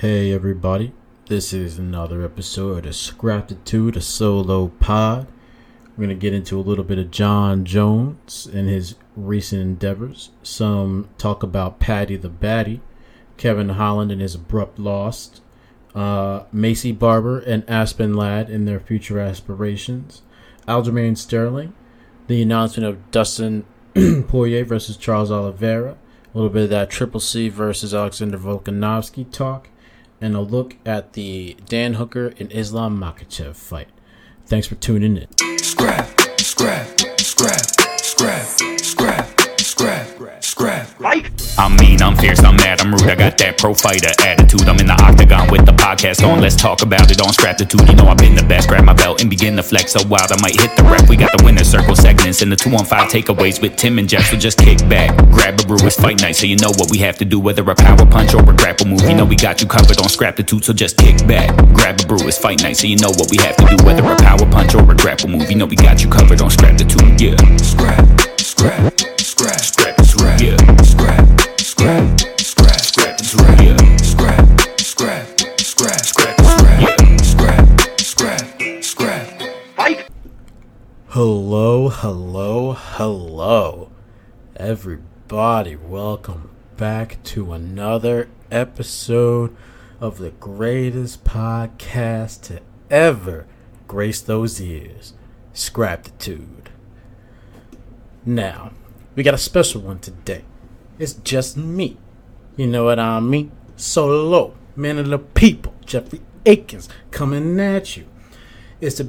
Hey everybody, this is another episode of Scraptitude, a solo pod. We're going to get into a little bit of Jon Jones and his recent endeavors, some talk about Paddy the Baddy, Kevin Holland and his abrupt loss, uh, Maycee Barber and Aspen Ladd and their future aspirations, Aljamain Sterling, the announcement of Dustin Poirier versus Charles Oliveira, a little bit of that Triple C versus Alexander Volkanovski talk, and a look at the Dan Hooker and Islam Makhachev fight. Thanks for tuning in. Scrap, scrap, scrap, scrap, scrap, scrap, scrap. Scrap. Like. I'm mean, I'm fierce, I'm mad, I'm rude. I got that pro fighter attitude. I'm in the octagon with the podcast on. Let's talk about it on Scraptitude. You know I've been the best. Grab my belt and begin to flex so wild. I might hit the rep. We got the winner circle segments and the two on five takeaways with Tim and Jeff. So just kick back, grab a brew. It's fight night, so you know what we have to do. Whether a power punch or a grapple move, you know we got you covered on Scraptitude. So just kick back, grab a brew. It's fight night, so you know what we have to do. Whether a power punch or a grapple move, you know we got you covered on Scraptitude. Yeah, Scrap, scrap, scrap, Scrap is right. Yeah. scrap, scrap, scrap, Scrap is right. Yeah. scrap, scrap, scrap, Scrap is right. Yeah. scrap, scrap, scrap. Fight! Hello, hello, hello, everybody. Welcome back to another episode of the greatest podcast to ever grace those ears, Scraptitude. Now, we got a special one today. It's just me. You know what I mean? Solo, man of the people, Jeffrey Akins coming at you. It's a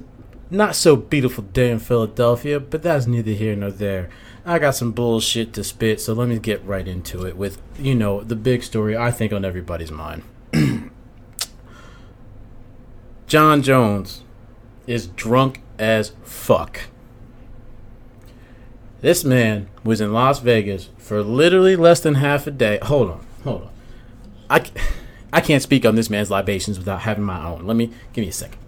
not so beautiful day in Philadelphia, but that's neither here nor there. I got some bullshit to spit, so let me get right into it with, you know, the big story I think on everybody's mind. Jon Jones is drunk as fuck. This man was in Las Vegas for literally less than half a day. Hold on, hold on. I, I can't speak on this man's libations without having my own. Let me give me a second.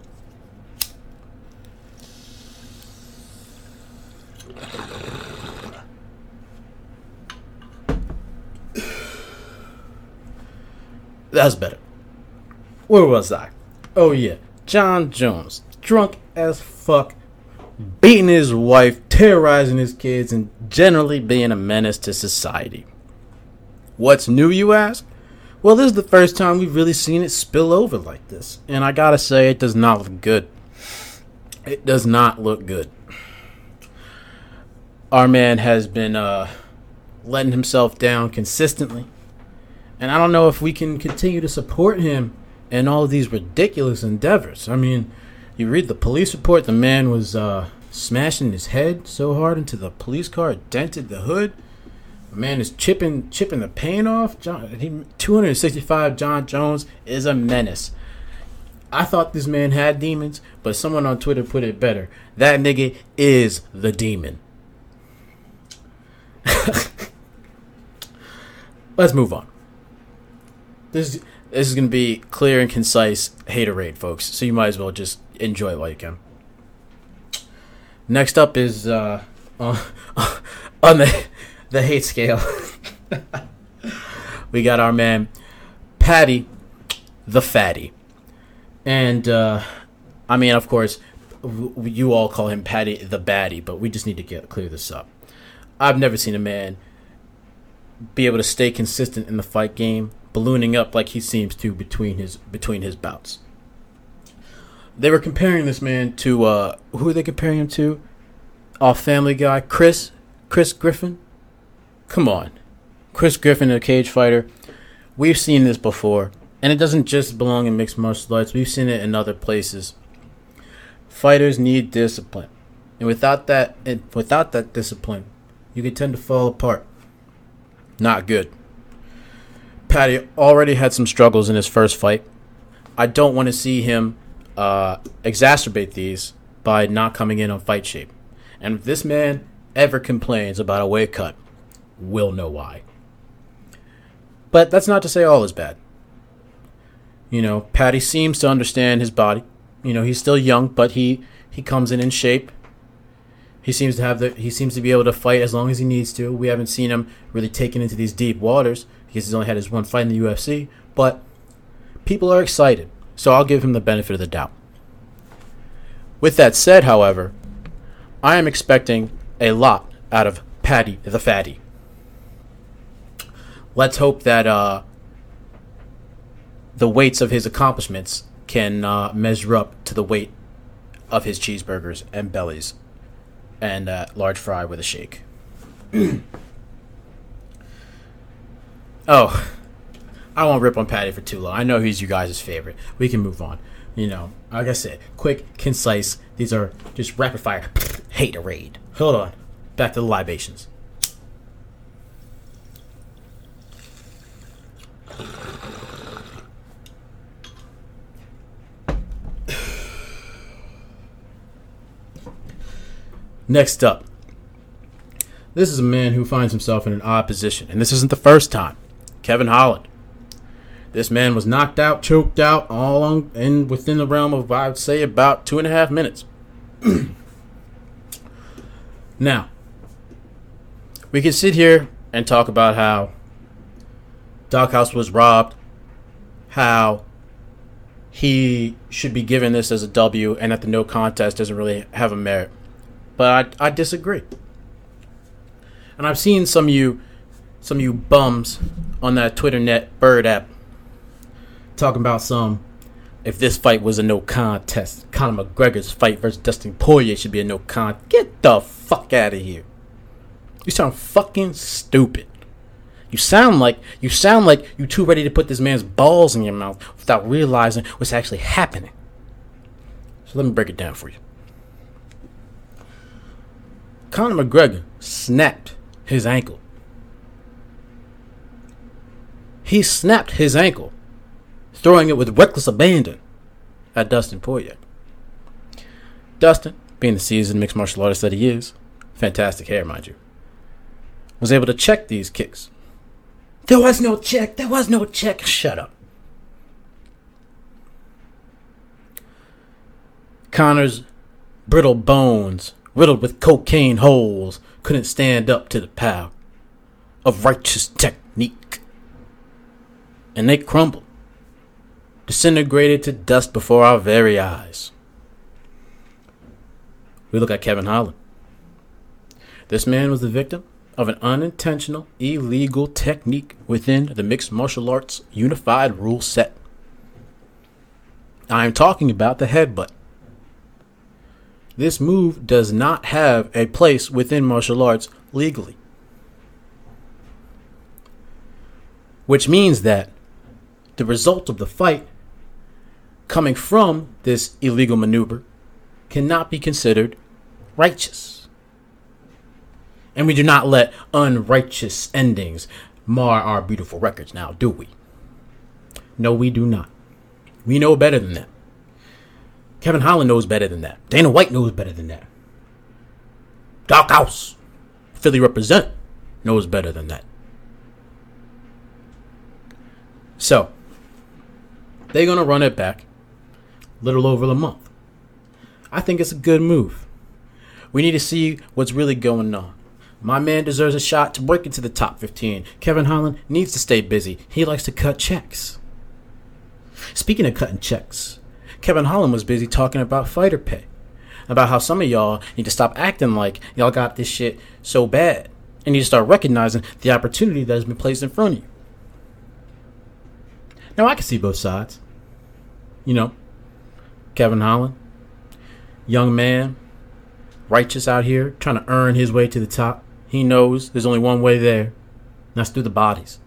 That's better. Where was I? Oh yeah, Jon Jones, drunk as fuck, beating his wife, terrorizing his kids, and generally being a menace to society. What's new, you ask? Well, this is the first time we've really seen it spill over like this, and I gotta say, it does not look good. It does not look good. Our man has been uh, letting himself down consistently, and I don't know if we can continue to support him in all of these ridiculous endeavors. I mean, you read the police report, the man was uh, smashing his head so hard into the police car, it dented the hood. The man is chipping chipping the paint off. John, he, 265 Jon Jones is a menace. I thought this man had demons, but someone on Twitter put it better. That nigga is the demon. Let's move on. This this is gonna be clear and concise haterade, folks. So you might as well just enjoy it while you can. Next up is uh, on on the the hate scale. we got our man Paddy the Fatty, and uh, I mean, of course, w- you all call him Paddy the Baddy, but we just need to get clear this up. I've never seen a man be able to stay consistent in the fight game, ballooning up like he seems to between his between his bouts. They were comparing this man to uh, who are they comparing him to? Off Family Guy, Chris, Chris Griffin. Come on, Chris Griffin, a cage fighter. We've seen this before, and it doesn't just belong in mixed martial arts. We've seen it in other places. Fighters need discipline, and without that, and without that discipline, you can tend to fall apart. Not good. Paddy already had some struggles in his first fight. I don't want to see him uh, exacerbate these by not coming in on fight shape. And if this man ever complains about a weight cut, we'll know why. But that's not to say all is bad. You know, Paddy seems to understand his body. You know, he's still young, but he he comes in in shape. He seems to have the he seems to be able to fight as long as he needs to. We haven't seen him really taken into these deep waters because he's only had his one fight in the UFC, but people are excited, so I'll give him the benefit of the doubt. With that said, however, I am expecting a lot out of Paddy the Fatty. Let's hope that uh, the weights of his accomplishments can uh, measure up to the weight of his cheeseburgers and bellies and uh, large fry with a shake. oh, I won't rip on Paddy for too long. I know he's you guys' favorite. We can move on. You know, like I said, quick, concise. These are just rapid fire haterade. Hold on. Back to the libations. Next up, this is a man who finds himself in an odd position, and this isn't the first time. Kevin Holland. This man was knocked out, choked out, all in within the realm of I would say about two and a half minutes. now, we can sit here and talk about how Doghouse was robbed, how he should be given this as a W, and that the no contest doesn't really have a merit. But I, I disagree. And I've seen some of you, some of you bums on that Twitter net bird app talking about some. If this fight was a no contest, Conor McGregor's fight versus Dustin Poirier should be a no con. Get the fuck out of here. You sound fucking stupid. You sound like you sound like you too ready to put this man's balls in your mouth without realizing what's actually happening. So let me break it down for you. Conor McGregor snapped his ankle. He snapped his ankle, throwing it with reckless abandon at Dustin Poirier. Dustin, being the seasoned mixed martial artist that he is, fantastic hair, mind you, was able to check these kicks. There was no check. There was no check. Shut up. Conor's brittle bones riddled with cocaine holes, couldn't stand up to the power of righteous technique. And they crumbled, disintegrated to dust before our very eyes. We look at Kevin Holland. This man was the victim of an unintentional, illegal technique within the mixed martial arts unified rule set. I am talking about the headbutt. This move does not have a place within martial arts legally. Which means that the result of the fight coming from this illegal maneuver cannot be considered righteous. And we do not let unrighteous endings mar our beautiful records now, do we? No, we do not. We know better than that. Kevin Holland knows better than that. Dana White knows better than that. Doghouse, Philly represent, knows better than that. So, they're going to run it back little over a month. I think it's a good move. We need to see what's really going on. My man deserves a shot to break into the top 15. Kevin Holland needs to stay busy. He likes to cut checks. Speaking of cutting checks, Kevin Holland was busy talking about fighter pay. About how some of y'all need to stop acting like y'all got this shit so bad. And need to start recognizing the opportunity that has been placed in front of you. Now, I can see both sides. You know, Kevin Holland, young man, righteous out here, trying to earn his way to the top. He knows there's only one way there, and that's through the bodies.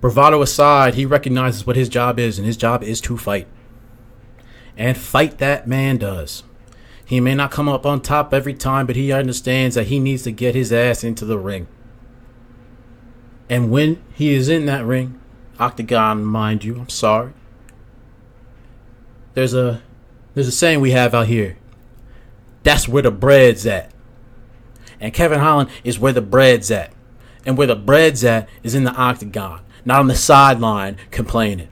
Bravado aside, he recognizes what his job is, and his job is to fight. And fight that man does. He may not come up on top every time, but he understands that he needs to get his ass into the ring. And when he is in that ring, octagon, mind you, I'm sorry. There's a there's a saying we have out here. That's where the bread's at. And Kevin Holland is where the bread's at. And where the bread's at is in the octagon not on the sideline complaining.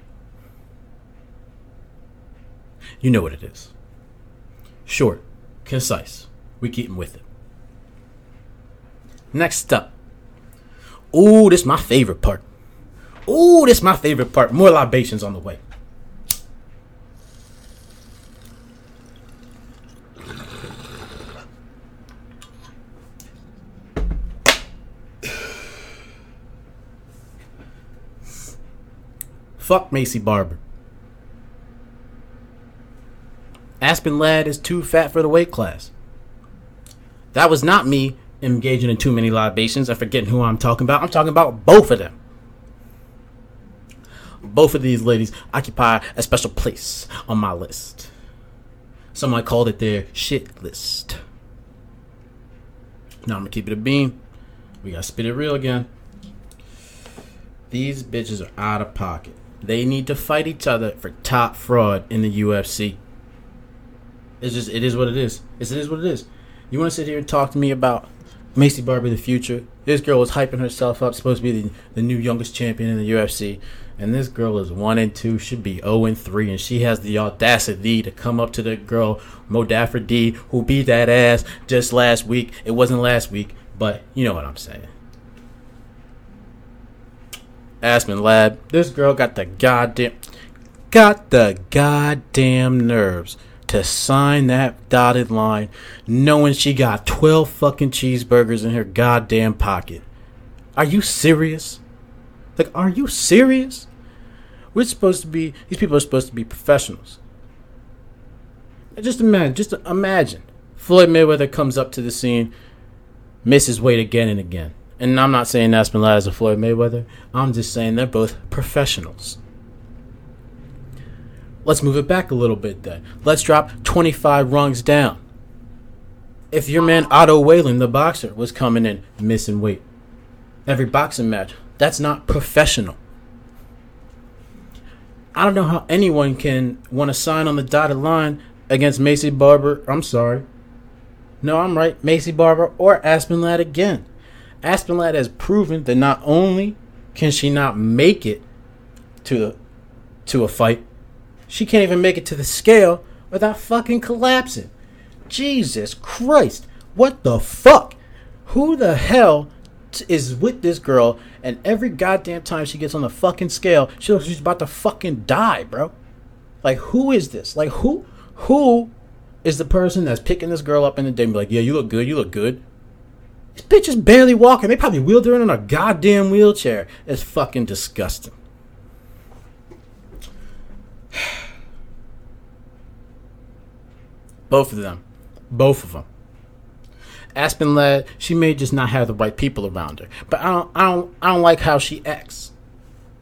You know what it is. Short, concise. We keep them with it. Next up. Ooh, this is my favorite part. Ooh, this is my favorite part. More libations on the way. Fuck Maycee Barber. Aspen Ladd is too fat for the weight class. That was not me engaging in too many libations and forgetting who I'm talking about. I'm talking about both of them. Both of these ladies occupy a special place on my list. Someone called it their shit list. Now I'm gonna keep it a beam. We gotta spit it real again. These bitches are out of pocket. They need to fight each other for top fraud in the UFC. It's just it is what it is. It's, it is what it is. You want to sit here and talk to me about Maycee Barber the future? This girl was hyping herself up, supposed to be the, the new youngest champion in the UFC, and this girl is one and two, should be zero and three, and she has the audacity to come up to the girl Mo D, who beat that ass just last week. It wasn't last week, but you know what I'm saying. Aspen Ladd, this girl got the goddamn, got the goddamn nerves to sign that dotted line knowing she got 12 fucking cheeseburgers in her goddamn pocket. Are you serious? Like, are you serious? We're supposed to be, these people are supposed to be professionals. Just imagine, just imagine. Floyd Mayweather comes up to the scene, misses weight again and again. And I'm not saying Aspen Ladd is a Floyd Mayweather. I'm just saying they're both professionals. Let's move it back a little bit then. Let's drop 25 rungs down. If your man Otto Wallin, the boxer, was coming in missing weight every boxing match, that's not professional. I don't know how anyone can want to sign on the dotted line against Maycee Barber. I'm sorry. No, I'm right. Maycee Barber or Aspen Ladd again. Aspen Ladd has proven that not only can she not make it to to a fight, she can't even make it to the scale without fucking collapsing. Jesus Christ. What the fuck? Who the hell t- is with this girl and every goddamn time she gets on the fucking scale, she looks like she's about to fucking die, bro? Like who is this? Like who who is the person that's picking this girl up in the day and be like, yeah, you look good, you look good. This bitch is barely walking. They probably wheeled her in on a goddamn wheelchair. It's fucking disgusting. Both of them. Both of them. Aspen Ladd, she may just not have the right people around her, but I don't, I don't, I don't like how she acts.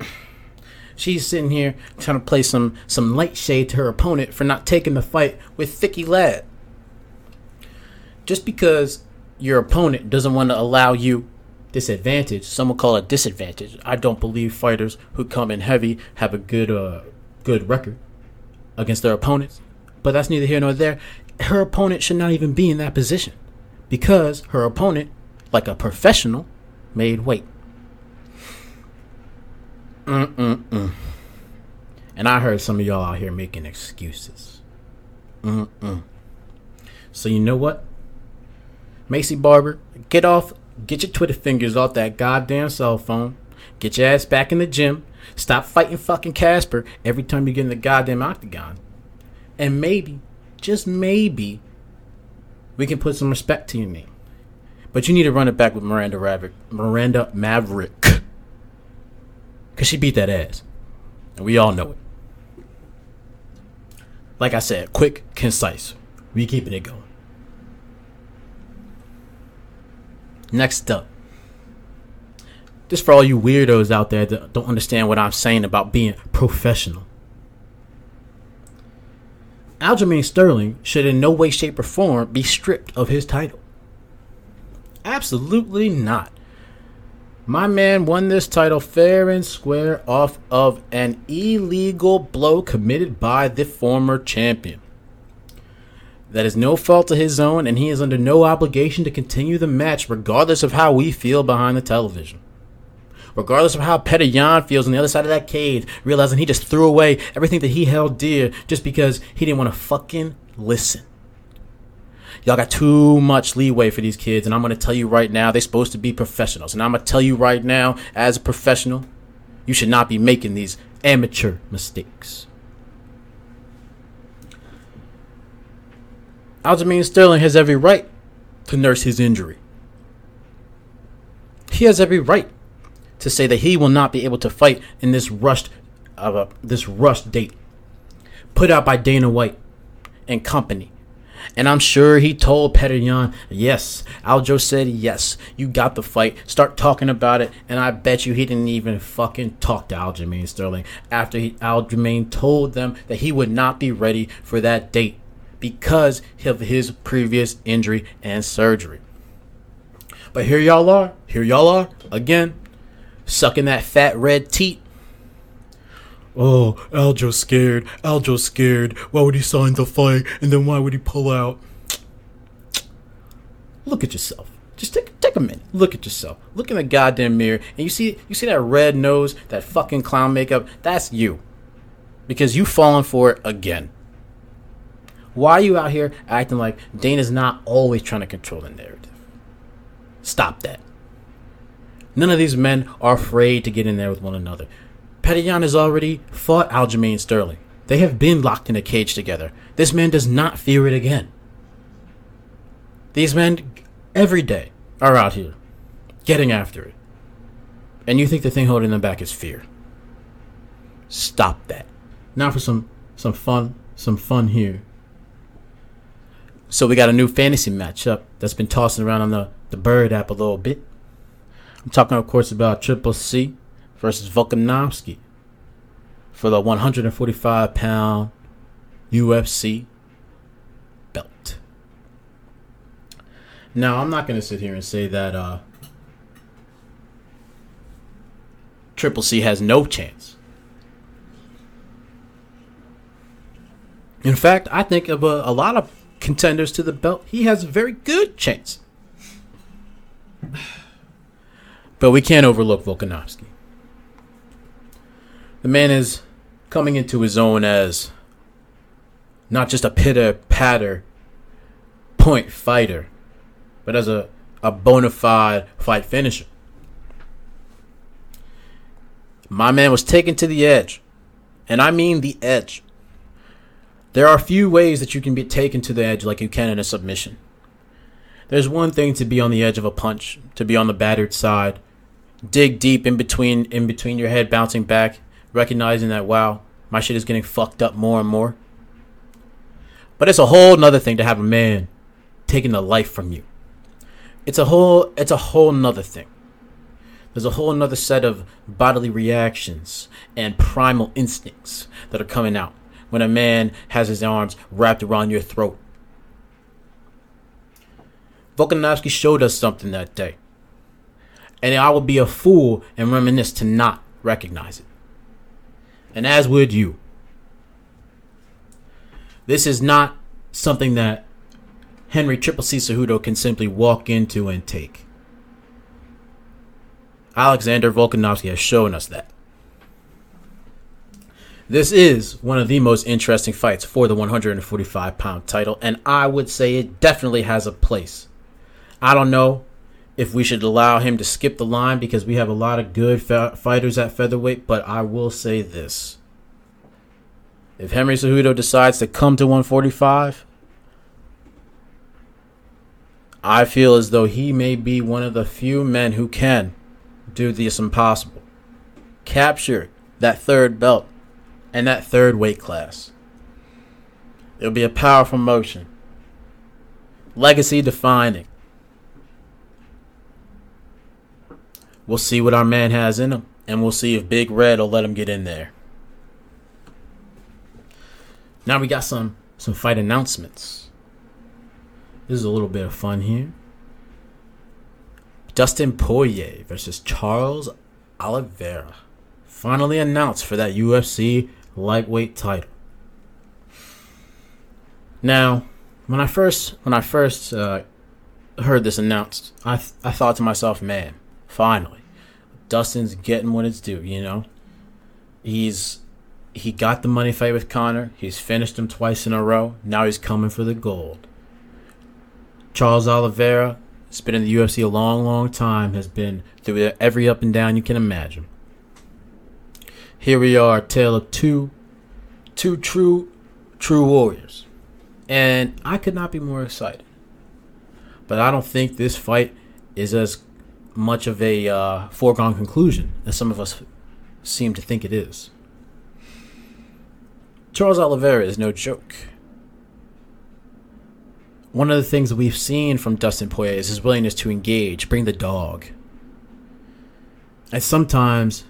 She's sitting here trying to play some some light shade to her opponent for not taking the fight with Thicky Lad. Just because your opponent doesn't want to allow you disadvantage. some will call it disadvantage. I don't believe fighters who come in heavy have a good uh good record against their opponents. But that's neither here nor there. Her opponent should not even be in that position because her opponent, like a professional, made weight. Mm-mm-mm. And I heard some of y'all out here making excuses. Mm-mm. So you know what? Maycee Barber, get off, get your Twitter fingers off that goddamn cell phone. Get your ass back in the gym. Stop fighting fucking Casper every time you get in the goddamn octagon. And maybe, just maybe, we can put some respect to your name. But you need to run it back with Miranda Maverick. Miranda Maverick. Because she beat that ass. And we all know it. Like I said, quick, concise. We keeping it going. Next up. Just for all you weirdos out there that don't understand what I'm saying about being professional. Aljamain Sterling should in no way, shape, or form be stripped of his title. Absolutely not. My man won this title fair and square off of an illegal blow committed by the former champion. That is no fault of his own, and he is under no obligation to continue the match, regardless of how we feel behind the television. Regardless of how Petr Yan feels on the other side of that cage, realizing he just threw away everything that he held dear just because he didn't want to fucking listen. Y'all got too much leeway for these kids, and I'm gonna tell you right now, they're supposed to be professionals. And I'm gonna tell you right now, as a professional, You should not be making these amateur mistakes. Aljamain Sterling has every right to nurse his injury. He has every right to say that he will not be able to fight in this rushed, uh, this rushed date put out by Dana White and company. And I'm sure he told Petr yes. Aljo said, yes, you got the fight. Start talking about it. And I bet you he didn't even fucking talk to Aljamain Sterling after he, Aljamain told them that he would not be ready for that date because of his previous injury and surgery. But here y'all are. Here y'all are again, sucking that fat red teat. Oh, Aljo's scared. Aljo's scared. Why would he sign the fight? And then why would he pull out? Look at yourself. Just take take a minute. Look at yourself. Look in the goddamn mirror, and you see you see that red nose, that fucking clown makeup. That's you, because you fallen for it again. Why are you out here acting like Dana's not always trying to control the narrative? Stop that. None of these men are afraid to get in there with one another. Petr has already fought Aljamain Sterling. They have been locked in a cage together. This man does not fear it again. These men, every day, are out here, getting after it. And you think the thing holding them back is fear. Stop that. Now for some some fun, some fun here. So we got a new fantasy matchup that's been tossing around on the, the Bird app a little bit. I'm talking, of course, about Triple C versus Volkanovski for the 145 pound UFC belt. Now, I'm not going to sit here and say that uh, Triple C has no chance. In fact, I think of a, a lot of contenders to the belt, he has a very good chance. But we can't overlook Volkanovski. The man is coming into his own as not just a pitter patter point fighter, but as a, a bona fide fight finisher. My man was taken to the edge, and I mean the edge. There are few ways that you can be taken to the edge like you can in a submission. There's one thing to be on the edge of a punch, to be on the battered side, dig deep in between in between your head bouncing back, recognizing that wow, my shit is getting fucked up more and more. But it's a whole nother thing to have a man taking the life from you. It's a whole it's a whole nother thing. There's a whole nother set of bodily reactions and primal instincts that are coming out when a man has his arms wrapped around your throat. Volkanovski showed us something that day. And I would be a fool and reminisce to not recognize it. And as would you. This is not something that Henry Triple C Cejudo can simply walk into and take. Alexander Volkanovski has shown us that. This is one of the most interesting fights for the 145 pound title, and I would say it definitely has a place. I don't know if we should allow him to skip the line because we have a lot of good fighters at featherweight, but I will say this. If Henry Cejudo decides to come to 145, I feel as though he may be one of the few men who can do this impossible. Capture that third belt and that third weight class. It'll be a powerful motion. Legacy defining. We'll see what our man has in him, and we'll see if Big Red will let him get in there. Now we got some some fight announcements. This is a little bit of fun here. Dustin Poirier versus Charles Oliveira finally announced for that UFC lightweight title. Now, when I first when I first uh, heard this announced, I th- I thought to myself, man, finally, Dustin's getting what it's due. You know, he's he got the money fight with Conor. He's finished him twice in a row. Now he's coming for the gold. Charles Oliveira has been in the UFC a long, long time. Has been through every up and down you can imagine. Here we are, tale of two, two true, true warriors, and I could not be more excited. But I don't think this fight is as much of a uh, foregone conclusion as some of us seem to think it is. Charles Oliveira is no joke. One of the things we've seen from Dustin Poirier is his willingness to engage, bring the dog. And sometimes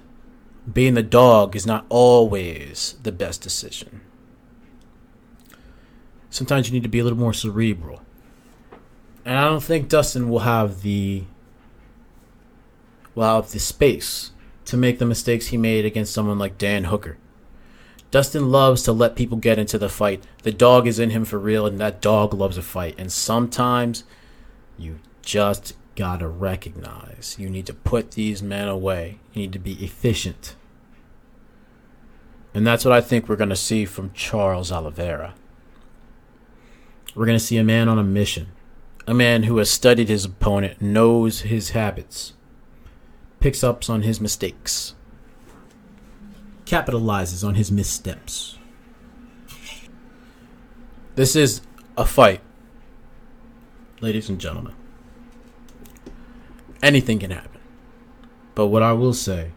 being the dog is not always the best decision. Sometimes you need to be a little more cerebral. And I don't think Dustin will have the will have the space to make the mistakes he made against someone like Dan Hooker. Dustin loves to let people get into the fight. The dog is in him for real, and that dog loves a fight. And sometimes you just gotta recognize you need to put these men away. You need to be efficient. And that's what I think we're gonna see from Charles Oliveira. We're gonna see a man on a mission, a man who has studied his opponent, knows his habits, picks up on his mistakes capitalizes on his missteps. This is a fight, ladies and gentlemen. Anything can happen. But what I will say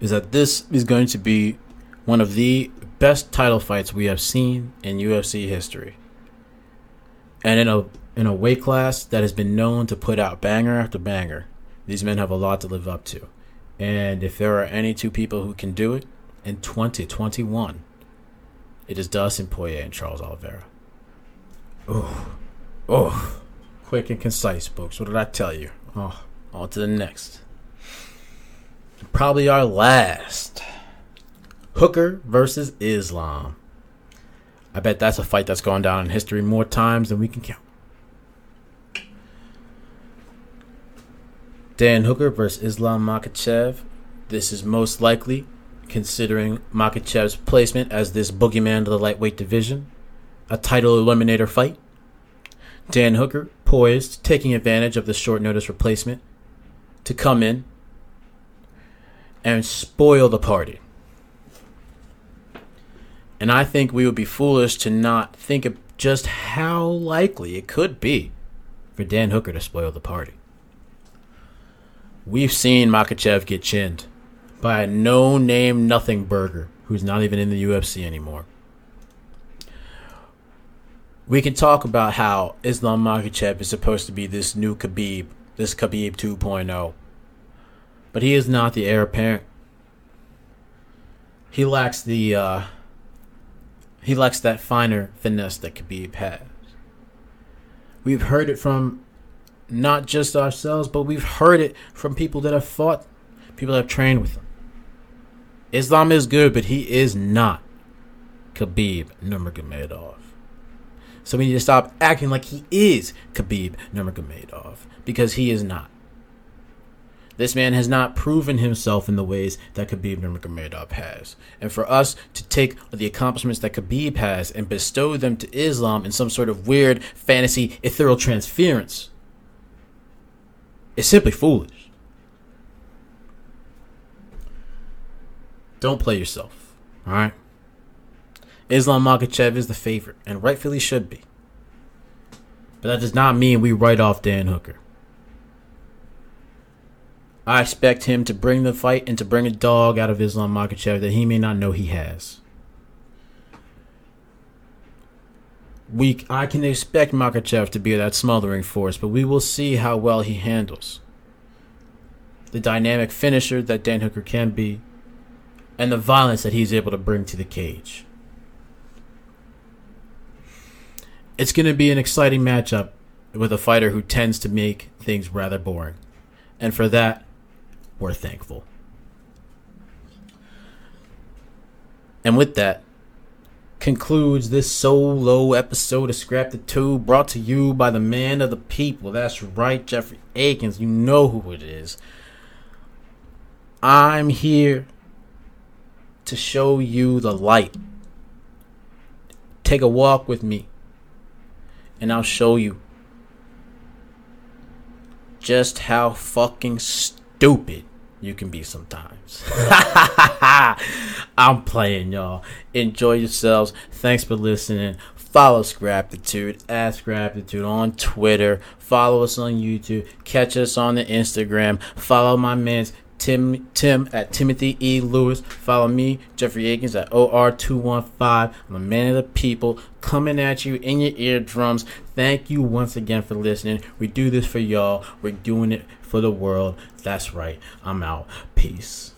is that this is going to be one of the best title fights we have seen in UFC history. And in a in a weight class that has been known to put out banger after banger, these men have a lot to live up to. And if there are any two people who can do it, in 2021. It is Dustin Poirier and Charles Oliveira. Oh, oh, quick and concise, folks. What did I tell you? Oh, on to the next. Probably our last. Hooker versus Islam. I bet that's a fight that's gone down in history more times than we can count. Dan Hooker versus Islam Makhachev. This is most likely considering Makhachev's placement as this boogeyman of the lightweight division, a title eliminator fight. Dan Hooker poised, taking advantage of the short notice replacement to come in and spoil the party. And I think we would be foolish to not think of just how likely it could be for Dan Hooker to spoil the party. We've seen Makhachev get chinned by a no name nothing burger who's not even in the UFC anymore. We can talk about how Islam Makhachev is supposed to be this new Khabib, this Khabib 2.0. But he is not the heir apparent. He lacks the uh, he lacks that finer finesse that Khabib has. We've heard it from not just ourselves, but we've heard it from people that have fought, people that have trained with him. Islam is good, but he is not Khabib Nurmagomedov. So we need to stop acting like he is Khabib Nurmagomedov because he is not. This man has not proven himself in the ways that Khabib Nurmagomedov has. And for us to take the accomplishments that Khabib has and bestow them to Islam in some sort of weird fantasy ethereal transference is simply foolish. Don't play yourself. All right. Islam Makhachev is the favorite, and rightfully should be. But that does not mean we write off Dan Hooker. I expect him to bring the fight and to bring a dog out of Islam Makhachev that he may not know he has. We, I can expect Makhachev to be that smothering force, but we will see how well he handles the dynamic finisher that Dan Hooker can be and the violence that he's able to bring to the cage. It's going to be an exciting matchup with a fighter who tends to make things rather boring. And for that, we're thankful. And with that, concludes this solo episode of Scraptitude brought to you by the man of the people. That's right, Jeffrey Akins. You know who it is. I'm here to show you the light. Take a walk with me, and I'll show you just how fucking stupid you can be sometimes. I'm playing, y'all. Enjoy yourselves. Thanks for listening. Follow Scraptitude at Scraptitude on Twitter. Follow us on YouTube. Catch us on the Instagram. Follow my man's Tim Tim at Timothy E. Lewis. Follow me, Jeffrey Akins at OR215. I'm a man of the people coming at you in your eardrums. Thank you once again for listening. We do this for y'all. We're doing it for the world. That's right. I'm out. Peace.